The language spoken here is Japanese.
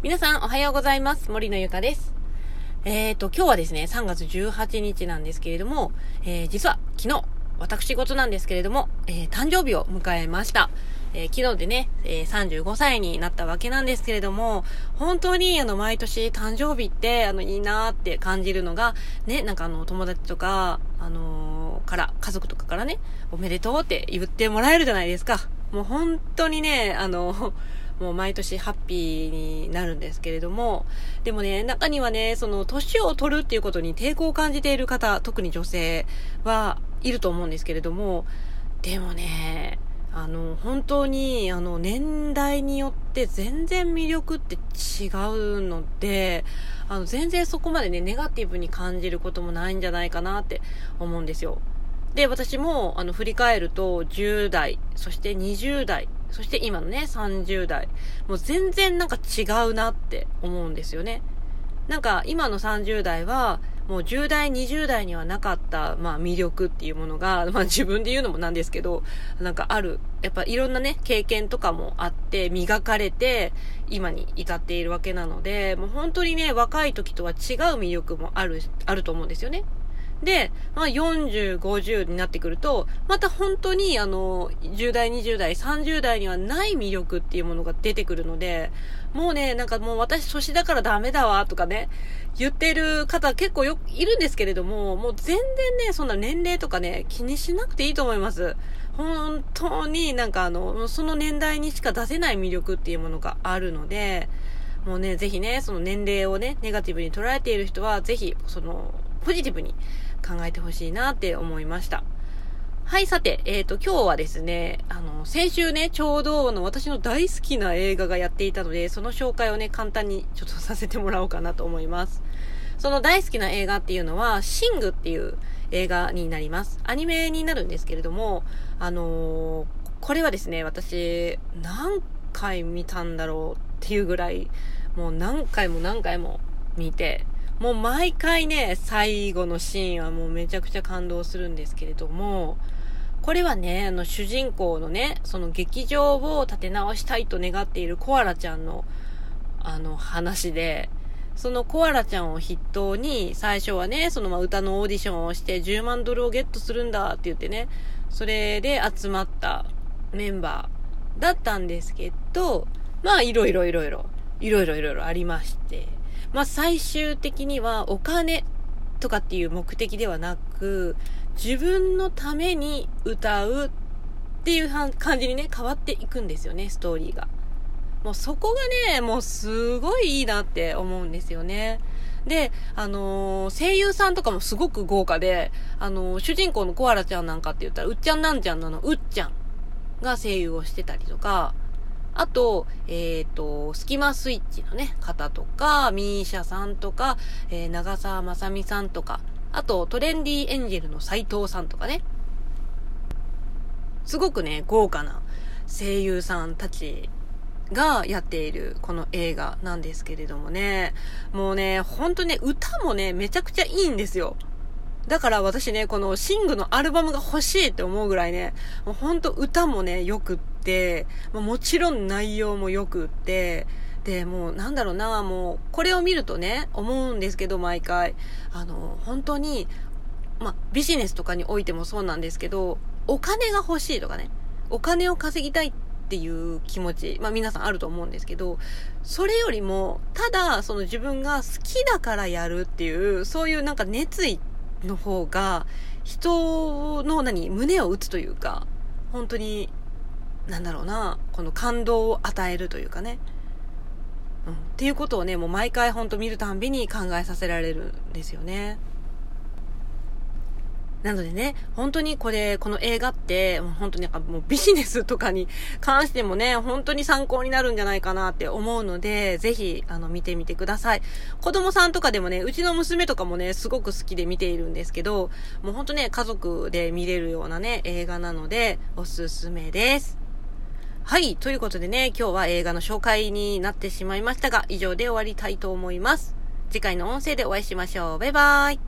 皆さんおはようございます。森のゆかです。えーと、今日はですね、3月18日なんですけれども、えー、実は昨日、私事なんですけれども、えー、誕生日を迎えました。えー、昨日でね、えー、35歳になったわけなんですけれども、本当にあの、毎年誕生日って、あの、いいなーって感じるのが、ね、なんかあの、友達とか、あの、から、家族とかからね、おめでとうって言ってもらえるじゃないですか。もう本当にね、あの、もう毎年ハッピーになるんですけれども、でもね、中にはね、その年を取るっていうことに抵抗を感じている方、特に女性はいると思うんですけれども、でもね、あの、本当に、あの、年代によって全然魅力って違うので、あの、全然そこまでね、ネガティブに感じることもないんじゃないかなって思うんですよ。で、私も、あの、振り返ると、10代、そして20代、そして今のね、30代。もう全然なんか違うなって思うんですよね。なんか今の30代は、もう10代、20代にはなかった、まあ魅力っていうものが、まあ自分で言うのもなんですけど、なんかある。やっぱいろんなね、経験とかもあって、磨かれて、今に至っているわけなので、もう本当にね、若い時とは違う魅力もある、あると思うんですよね。で、まあ、40、50になってくると、また本当に、あの、10代、20代、30代にはない魅力っていうものが出てくるので、もうね、なんかもう私年だからダメだわ、とかね、言ってる方結構よ、いるんですけれども、もう全然ね、そんな年齢とかね、気にしなくていいと思います。本当になんかあの、その年代にしか出せない魅力っていうものがあるので、もうね、ぜひね、その年齢をね、ネガティブに捉えている人は、ぜひ、その、ポジティブに考えてほしいなって思いました。はい、さて、えっ、ー、と、今日はですね、あの、先週ね、ちょうどの私の大好きな映画がやっていたので、その紹介をね、簡単にちょっとさせてもらおうかなと思います。その大好きな映画っていうのは、シングっていう映画になります。アニメになるんですけれども、あのー、これはですね、私、何回見たんだろうっていうぐらい、もう何回も何回も見て、もう毎回ね、最後のシーンはもうめちゃくちゃ感動するんですけれども、これはね、あの主人公のね、その劇場を立て直したいと願っているコアラちゃんの、あの話で、そのコアラちゃんを筆頭に、最初はね、そのま歌のオーディションをして10万ドルをゲットするんだって言ってね、それで集まったメンバーだったんですけど、まあいろいろいろいろ、いろいろいろいろありまして、まあ、最終的にはお金とかっていう目的ではなく、自分のために歌うっていう感じにね、変わっていくんですよね、ストーリーが。もうそこがね、もうすごいいいなって思うんですよね。で、あのー、声優さんとかもすごく豪華で、あのー、主人公のコアラちゃんなんかって言ったら、うっちゃんなんちゃんののうっちゃんが声優をしてたりとか、あと、えっ、ー、と、スキマスイッチのね、方とか、ミーシャさんとか、えー、長澤まさみさんとか、あと、トレンディエンジェルの斎藤さんとかね。すごくね、豪華な声優さんたちがやっているこの映画なんですけれどもね、もうね、ほんとね、歌もね、めちゃくちゃいいんですよ。だから私ね、このシングのアルバムが欲しいって思うぐらいね、もうほんと歌もね、よくって、もちろん内容もよくって、で、もうなんだろうな、もうこれを見るとね、思うんですけど、毎回。あの、本当に、まビジネスとかにおいてもそうなんですけど、お金が欲しいとかね、お金を稼ぎたいっていう気持ち、ま皆さんあると思うんですけど、それよりも、ただ、その自分が好きだからやるっていう、そういうなんか熱意の方が、人の何、胸を打つというか、本当に、なんだろうな、この感動を与えるというかね。うん。っていうことをね、もう毎回本当見るたんびに考えさせられるんですよね。なのでね、本当にこれ、この映画って、もう本当になんかもうビジネスとかに関してもね、本当に参考になるんじゃないかなって思うので、ぜひ、あの、見てみてください。子供さんとかでもね、うちの娘とかもね、すごく好きで見ているんですけど、もう本当ね、家族で見れるようなね、映画なので、おすすめです。はい。ということでね、今日は映画の紹介になってしまいましたが、以上で終わりたいと思います。次回の音声でお会いしましょう。バイバーイ。